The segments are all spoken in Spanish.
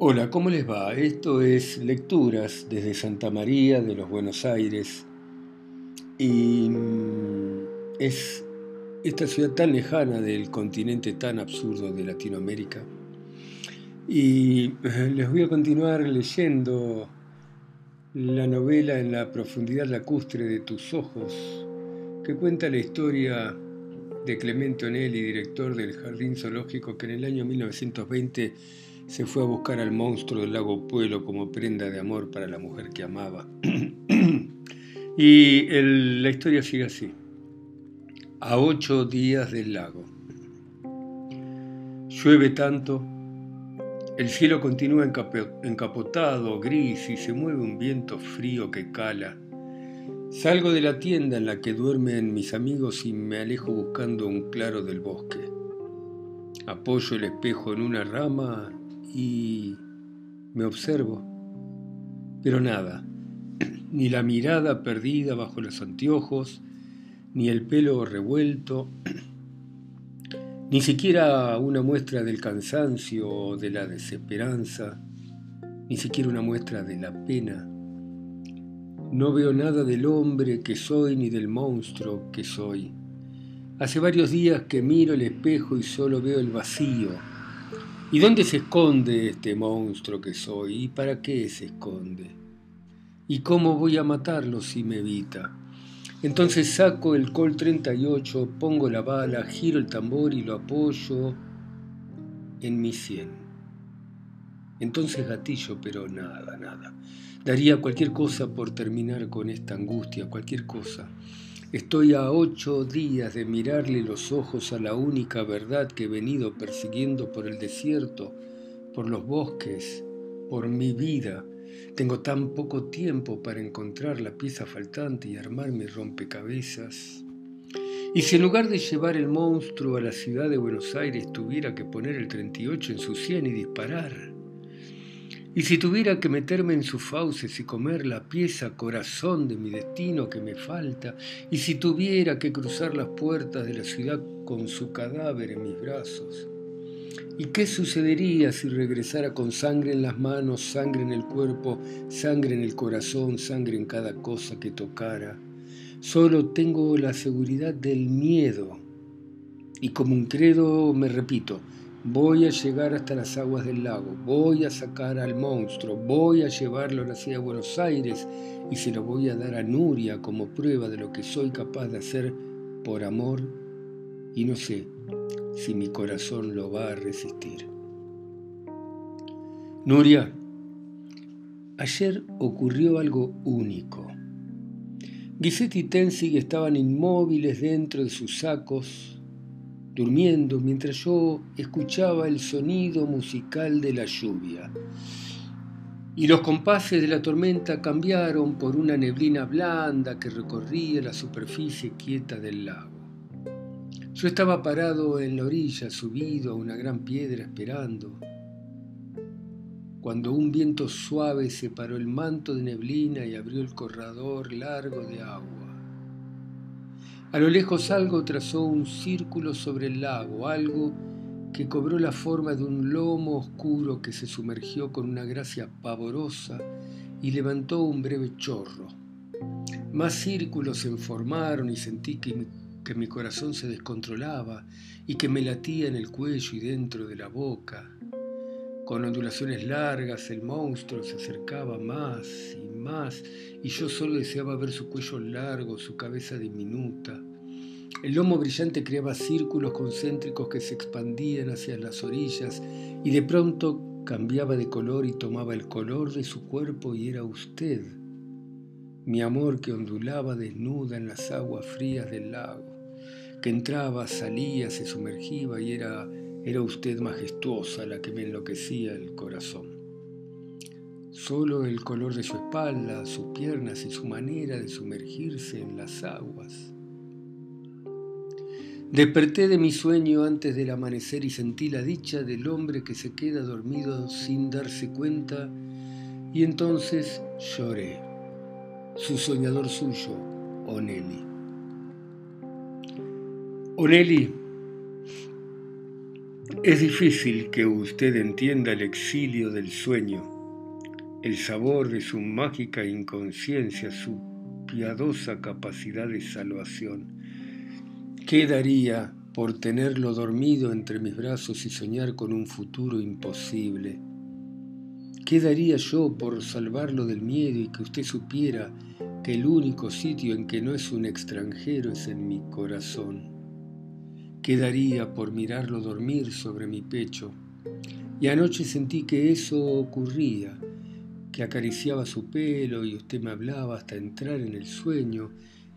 Hola, ¿cómo les va? Esto es Lecturas desde Santa María de los Buenos Aires. Y mm, es esta ciudad tan lejana del continente tan absurdo de Latinoamérica. Y eh, les voy a continuar leyendo la novela En la profundidad lacustre de tus ojos, que cuenta la historia de Clemente Onelli, director del Jardín Zoológico, que en el año 1920 se fue a buscar al monstruo del lago Pueblo como prenda de amor para la mujer que amaba. y la historia sigue así. A ocho días del lago. Llueve tanto, el cielo continúa encapotado, gris, y se mueve un viento frío que cala. Salgo de la tienda en la que duermen mis amigos y me alejo buscando un claro del bosque. Apoyo el espejo en una rama y me observo, pero nada, ni la mirada perdida bajo los anteojos, ni el pelo revuelto, ni siquiera una muestra del cansancio o de la desesperanza, ni siquiera una muestra de la pena. No veo nada del hombre que soy ni del monstruo que soy. Hace varios días que miro el espejo y solo veo el vacío ¿Y dónde se esconde este monstruo que soy? ¿Y para qué se esconde? ¿Y cómo voy a matarlo si me evita? Entonces saco el Col 38, pongo la bala, giro el tambor y lo apoyo en mi sien. Entonces gatillo, pero nada, nada. Daría cualquier cosa por terminar con esta angustia, cualquier cosa. Estoy a ocho días de mirarle los ojos a la única verdad que he venido persiguiendo por el desierto, por los bosques, por mi vida. Tengo tan poco tiempo para encontrar la pieza faltante y armar mi rompecabezas. Y si en lugar de llevar el monstruo a la ciudad de Buenos Aires tuviera que poner el 38 en su sien y disparar, y si tuviera que meterme en sus fauces y comer la pieza corazón de mi destino que me falta, y si tuviera que cruzar las puertas de la ciudad con su cadáver en mis brazos, ¿y qué sucedería si regresara con sangre en las manos, sangre en el cuerpo, sangre en el corazón, sangre en cada cosa que tocara? Solo tengo la seguridad del miedo. Y como un credo me repito, Voy a llegar hasta las aguas del lago, voy a sacar al monstruo, voy a llevarlo a la ciudad de Buenos Aires y se lo voy a dar a Nuria como prueba de lo que soy capaz de hacer por amor y no sé si mi corazón lo va a resistir. Nuria, ayer ocurrió algo único. Guisetti y Tenzig estaban inmóviles dentro de sus sacos, durmiendo mientras yo escuchaba el sonido musical de la lluvia. Y los compases de la tormenta cambiaron por una neblina blanda que recorría la superficie quieta del lago. Yo estaba parado en la orilla, subido a una gran piedra esperando, cuando un viento suave separó el manto de neblina y abrió el corredor largo de agua. A lo lejos algo trazó un círculo sobre el lago, algo que cobró la forma de un lomo oscuro que se sumergió con una gracia pavorosa y levantó un breve chorro. Más círculos se formaron y sentí que que mi corazón se descontrolaba y que me latía en el cuello y dentro de la boca. Con ondulaciones largas el monstruo se acercaba más y más y yo solo deseaba ver su cuello largo, su cabeza diminuta. El lomo brillante creaba círculos concéntricos que se expandían hacia las orillas y de pronto cambiaba de color y tomaba el color de su cuerpo y era usted, mi amor que ondulaba desnuda en las aguas frías del lago, que entraba, salía, se sumergía y era era usted majestuosa la que me enloquecía el corazón. Solo el color de su espalda, sus piernas y su manera de sumergirse en las aguas. Desperté de mi sueño antes del amanecer y sentí la dicha del hombre que se queda dormido sin darse cuenta y entonces lloré. Su soñador suyo, Oneli. Oneli, Es difícil que usted entienda el exilio del sueño, el sabor de su mágica inconsciencia, su piadosa capacidad de salvación. ¿Qué daría por tenerlo dormido entre mis brazos y soñar con un futuro imposible? ¿Qué daría yo por salvarlo del miedo y que usted supiera que el único sitio en que no es un extranjero es en mi corazón? ¿Qué daría por mirarlo dormir sobre mi pecho? Y anoche sentí que eso ocurría, que acariciaba su pelo y usted me hablaba hasta entrar en el sueño,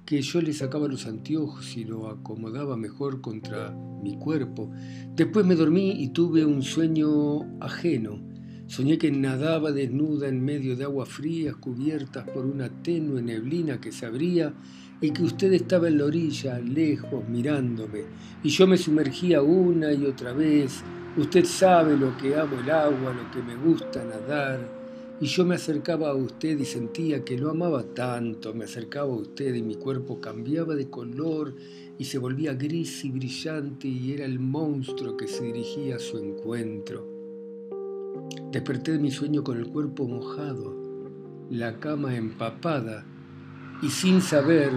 que yo le sacaba los anteojos y lo acomodaba mejor contra mi cuerpo. Después me dormí y tuve un sueño ajeno Soñé que nadaba desnuda en medio de aguas frías cubiertas por una tenue neblina que se abría y que usted estaba en la orilla, lejos, mirándome, y yo me sumergía una y otra vez. Usted sabe lo que amo el agua, lo que me gusta nadar, y yo me acercaba a usted y sentía que lo amaba tanto, me acercaba a usted y mi cuerpo cambiaba de color y se volvía gris y brillante y era el monstruo que se dirigía a su encuentro. Desperté de mi sueño con el cuerpo mojado, la cama empapada y sin saber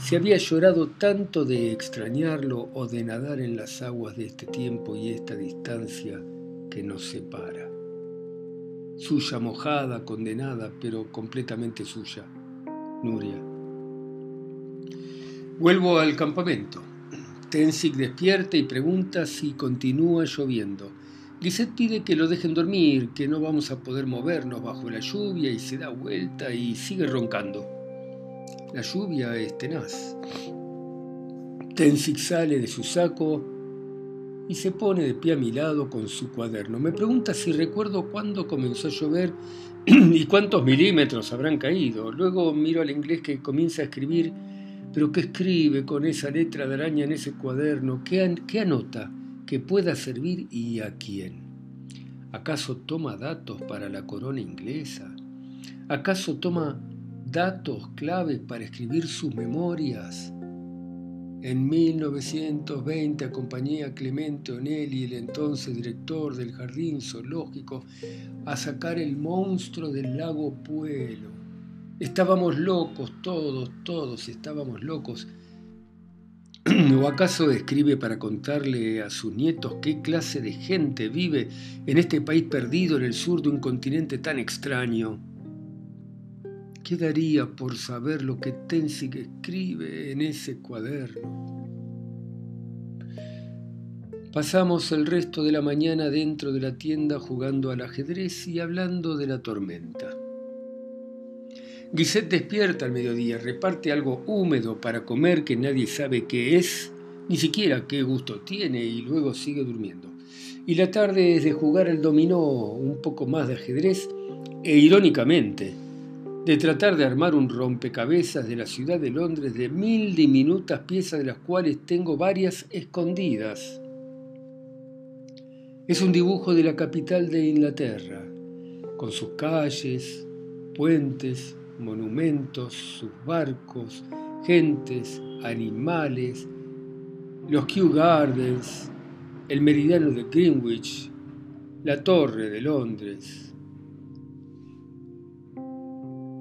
si había llorado tanto de extrañarlo o de nadar en las aguas de este tiempo y esta distancia que nos separa. Suya mojada, condenada, pero completamente suya. Nuria. Vuelvo al campamento. Tensik despierta y pregunta si continúa lloviendo. Lisette pide que lo dejen dormir, que no vamos a poder movernos bajo la lluvia y se da vuelta y sigue roncando. La lluvia es tenaz. Tensik sale de su saco y se pone de pie a mi lado con su cuaderno. Me pregunta si recuerdo cuándo comenzó a llover y cuántos milímetros habrán caído. Luego miro al inglés que comienza a escribir, pero ¿qué escribe con esa letra de araña en ese cuaderno? ¿Qué, qué anota? que pueda servir y a quién. ¿Acaso toma datos para la corona inglesa? ¿Acaso toma datos claves para escribir sus memorias? En 1920 acompañé a Clemente Onelli, el entonces director del Jardín Zoológico, a sacar el monstruo del lago Puelo. Estábamos locos, todos, todos estábamos locos ¿O acaso escribe para contarle a sus nietos qué clase de gente vive en este país perdido en el sur de un continente tan extraño? ¿Qué daría por saber lo que Tenzing escribe en ese cuaderno? Pasamos el resto de la mañana dentro de la tienda jugando al ajedrez y hablando de la tormenta. Guisette despierta al mediodía, reparte algo húmedo para comer que nadie sabe qué es, ni siquiera qué gusto tiene y luego sigue durmiendo. Y la tarde es de jugar al dominó, un poco más de ajedrez e irónicamente de tratar de armar un rompecabezas de la ciudad de Londres de mil diminutas piezas de las cuales tengo varias escondidas. Es un dibujo de la capital de Inglaterra, con sus calles, puentes, monumentos, sus barcos, gentes, animales, los Kew Gardens, el meridiano de Greenwich, la torre de Londres,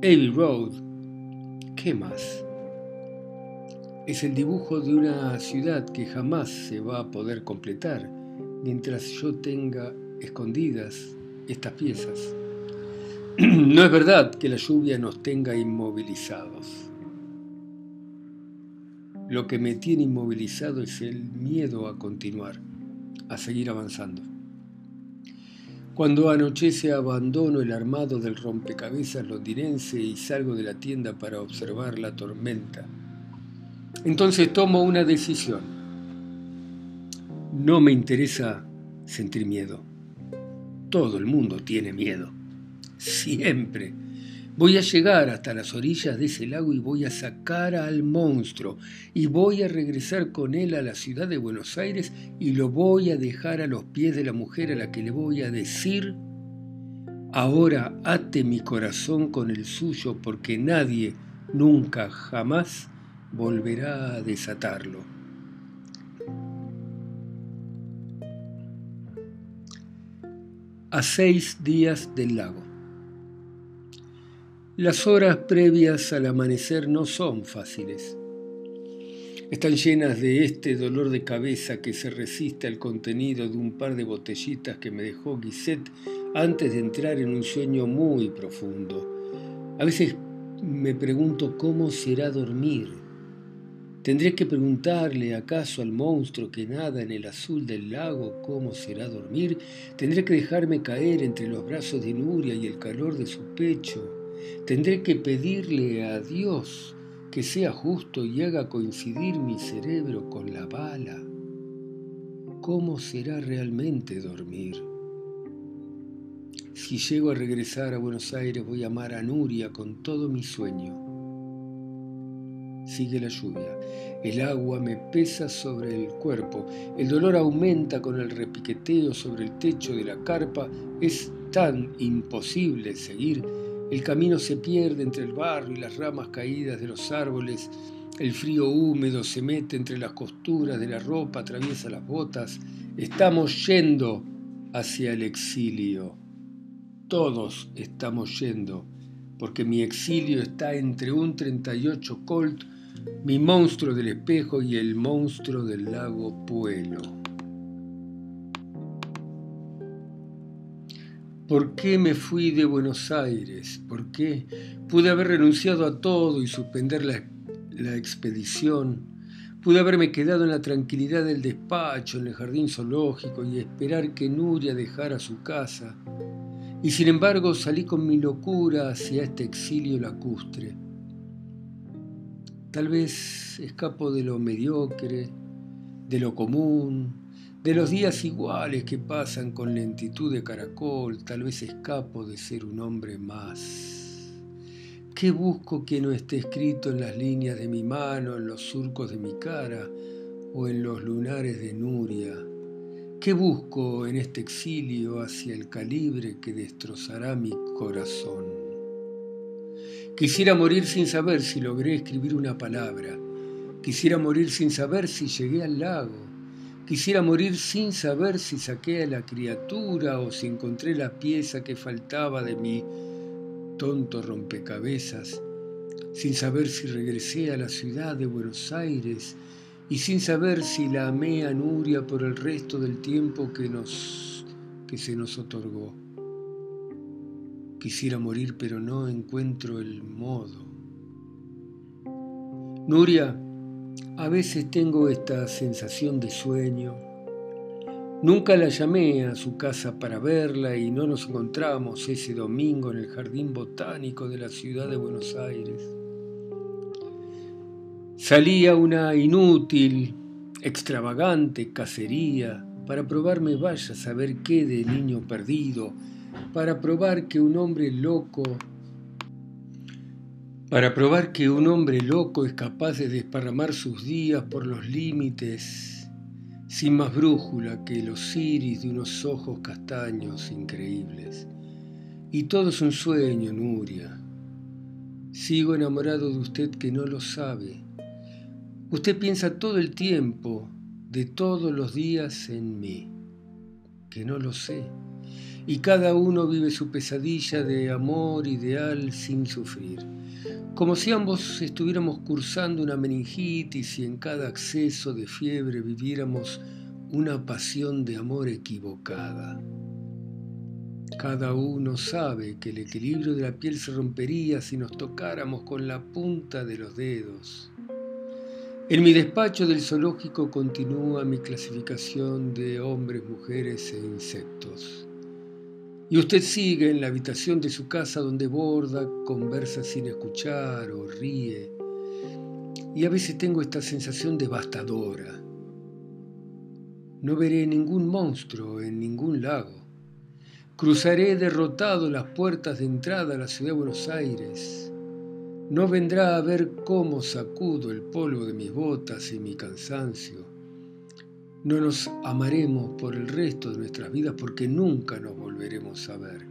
Abbey Road, ¿qué más? Es el dibujo de una ciudad que jamás se va a poder completar mientras yo tenga escondidas estas piezas. No es verdad que la lluvia nos tenga inmovilizados. Lo que me tiene inmovilizado es el miedo a continuar, a seguir avanzando. Cuando anochece abandono el armado del rompecabezas londinense y salgo de la tienda para observar la tormenta. Entonces tomo una decisión. No me interesa sentir miedo. Todo el mundo tiene miedo siempre. Voy a llegar hasta las orillas de ese lago y voy a sacar al monstruo y voy a regresar con él a la ciudad de Buenos Aires y lo voy a dejar a los pies de la mujer a la que le voy a decir, ahora ate mi corazón con el suyo porque nadie, nunca, jamás volverá a desatarlo. a seis días del lago. Las horas previas al amanecer no son fáciles. Están llenas de este dolor de cabeza que se resiste al contenido de un par de botellitas que me dejó Guisette antes de entrar en un sueño muy profundo. A veces me pregunto cómo será dormir ¿Tendré que preguntarle acaso al monstruo que nada en el azul del lago cómo será dormir? ¿Tendré que dejarme caer entre los brazos de Nuria y el calor de su pecho? ¿Tendré que pedirle a Dios que sea justo y haga coincidir mi cerebro con la bala? ¿Cómo será realmente dormir? Si llego a regresar a Buenos Aires voy a amar a Nuria con todo mi sueño sigue la lluvia. El agua me pesa sobre el cuerpo. El dolor aumenta con el repiqueteo sobre el techo de la carpa. Es tan imposible seguir. El camino se pierde entre el barro y las ramas caídas de los árboles. El frío húmedo se mete entre las costuras de la ropa, atraviesa las botas. Estamos yendo hacia el exilio. Todos estamos yendo, porque mi exilio está entre un 38 Colt mi monstruo del espejo y el monstruo del lago Puelo. ¿Por qué me fui de Buenos Aires? ¿Por qué pude haber renunciado a todo y suspender la, la expedición? Pude haberme quedado en la tranquilidad del despacho, en el jardín zoológico y esperar que Nuria dejara su casa. Y sin embargo salí con mi locura hacia este exilio lacustre. Tal vez escapo de lo mediocre, de lo común, de los días iguales que pasan con lentitud de caracol, tal vez escapo de ser un hombre más. ¿Qué busco que no esté escrito en las líneas de mi mano, en los surcos de mi cara o en los lunares de Nuria? ¿Qué busco en este exilio hacia el calibre que destrozará mi corazón? Quisiera morir sin saber si logré escribir una palabra. Quisiera morir sin saber si llegué al lago. Quisiera morir sin saber si saqué a la criatura o si encontré la pieza que faltaba de mi tonto rompecabezas, sin saber si regresé a la ciudad de Buenos Aires y sin saber si la amé a Nuria por el resto del tiempo que, nos, que se nos otorgó. Quisiera morir, pero no encuentro el modo. Nuria, a veces tengo esta sensación de sueño. Nunca la llamé a su casa para verla y no nos encontramos ese domingo en el jardín botánico de la ciudad de Buenos Aires. Salía una inútil, extravagante cacería para probarme vaya a saber qué de niño perdido para probar que un hombre loco para probar que un hombre loco es capaz de desparramar sus días por los límites sin más brújula que los iris de unos ojos castaños increíbles. Y todo es un sueño, Nuria. Sigo enamorado de usted que no lo sabe. Usted piensa todo el tiempo, de todos los días en mí, que no lo sé y cada uno vive su pesadilla de amor ideal sin sufrir. Como si ambos estuviéramos cursando una meningitis y en cada acceso de fiebre viviéramos una pasión de amor equivocada. Cada uno sabe que el equilibrio de la piel se rompería si nos tocáramos con la punta de los dedos. En mi despacho del zoológico continúa mi clasificación de hombres, mujeres e insectos. Y usted sigue en la habitación de su casa donde borda, conversa sin escuchar o ríe. Y a veces tengo esta sensación devastadora. No veré ningún monstruo en ningún lago. Cruzaré derrotado las puertas de entrada a la ciudad de Buenos Aires. No vendrá a ver cómo sacudo el polvo de mis botas y mi cansancio no nos amaremos por el resto de nuestras vidas porque nunca nos volveremos a ver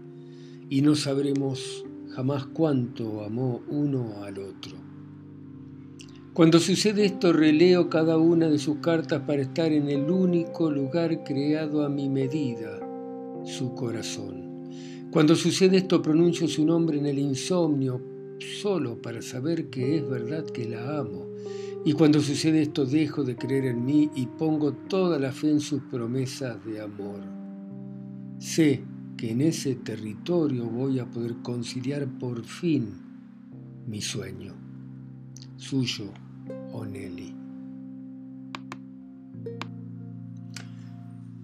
y no sabremos jamás cuánto amó uno al otro. Cuando sucede esto releo cada una de sus cartas para estar en el único lugar creado a mi medida, su corazón. Cuando sucede esto pronuncio su nombre en el insomnio solo para saber que es verdad que la amo. Y cuando sucede esto dejo de creer en mí y pongo toda la fe en sus promesas de amor. Sé que en ese territorio voy a poder conciliar por fin mi sueño. Suyo, Oneli.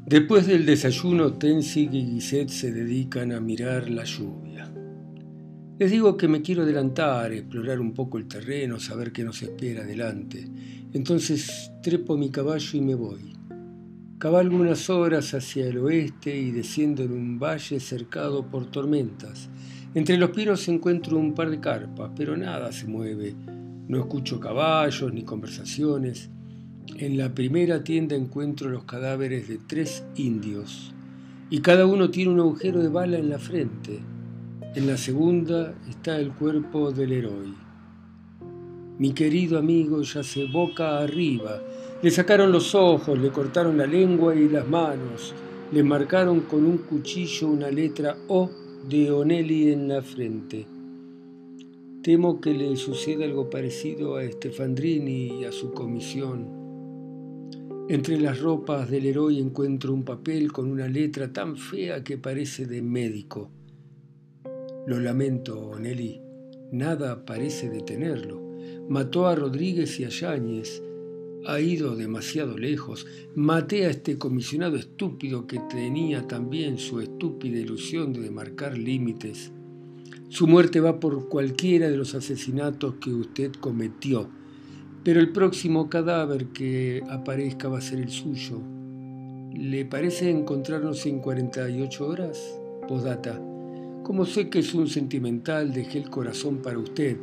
Después del desayuno, Tenzig y Gisette se dedican a mirar la lluvia. Les digo que me quiero adelantar, explorar un poco el terreno, saber qué nos espera adelante. Entonces trepo mi caballo y me voy. Cabalgo unas horas hacia el oeste y desciendo en un valle cercado por tormentas. Entre los pinos encuentro un par de carpas, pero nada se mueve. No escucho caballos ni conversaciones. En la primera tienda encuentro los cadáveres de tres indios y cada uno tiene un agujero de bala en la frente. En la segunda está el cuerpo del héroe. Mi querido amigo yace boca arriba le sacaron los ojos, le cortaron la lengua y las manos, le marcaron con un cuchillo una letra O de Onelli en la frente. Temo que le suceda algo parecido a Stefandrini y a su comisión. Entre las ropas del héroe encuentro un papel con una letra tan fea que parece de médico. Lo lamento, Onelli, nada parece detenerlo. Mató a Rodríguez y a Yáñez, ha ido demasiado lejos. Maté a este comisionado estúpido que tenía también su estúpida ilusión de demarcar límites. Su muerte va por cualquiera de los asesinatos que usted cometió, pero el próximo cadáver que aparezca va a ser el suyo. ¿Le parece encontrarnos en 48 horas? Podata. Como sé que es un sentimental, dejé el corazón para usted.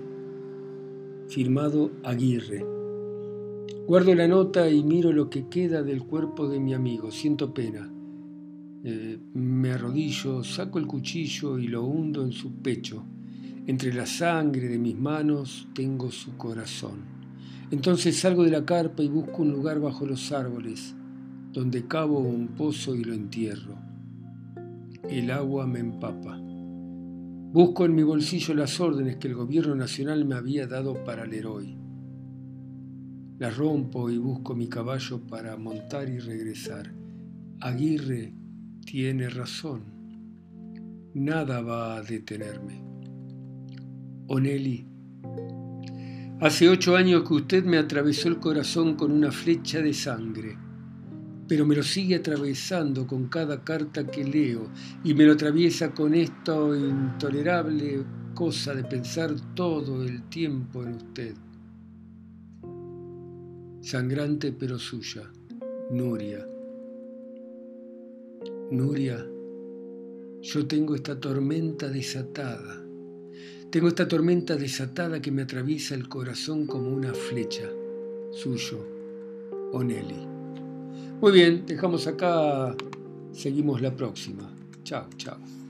Firmado Aguirre. Guardo la nota y miro lo que queda del cuerpo de mi amigo. Siento pena. Eh, me arrodillo, saco el cuchillo y lo hundo en su pecho. Entre la sangre de mis manos tengo su corazón. Entonces salgo de la carpa y busco un lugar bajo los árboles, donde cavo un pozo y lo entierro. El agua me empapa. Busco en mi bolsillo las órdenes que el gobierno nacional me había dado para el héroe. La rompo y busco mi caballo para montar y regresar. Aguirre tiene razón. Nada va a detenerme. Oneli, hace ocho años que usted me atravesó el corazón con una flecha de sangre, pero me lo sigue atravesando con cada carta que leo y me lo atraviesa con esta intolerable cosa de pensar todo el tiempo en usted sangrante pero suya, Nuria. Nuria, yo tengo esta tormenta desatada, tengo esta tormenta desatada que me atraviesa el corazón como una flecha, suyo, Oneli. Muy bien, dejamos acá, seguimos la próxima. Chao, chao.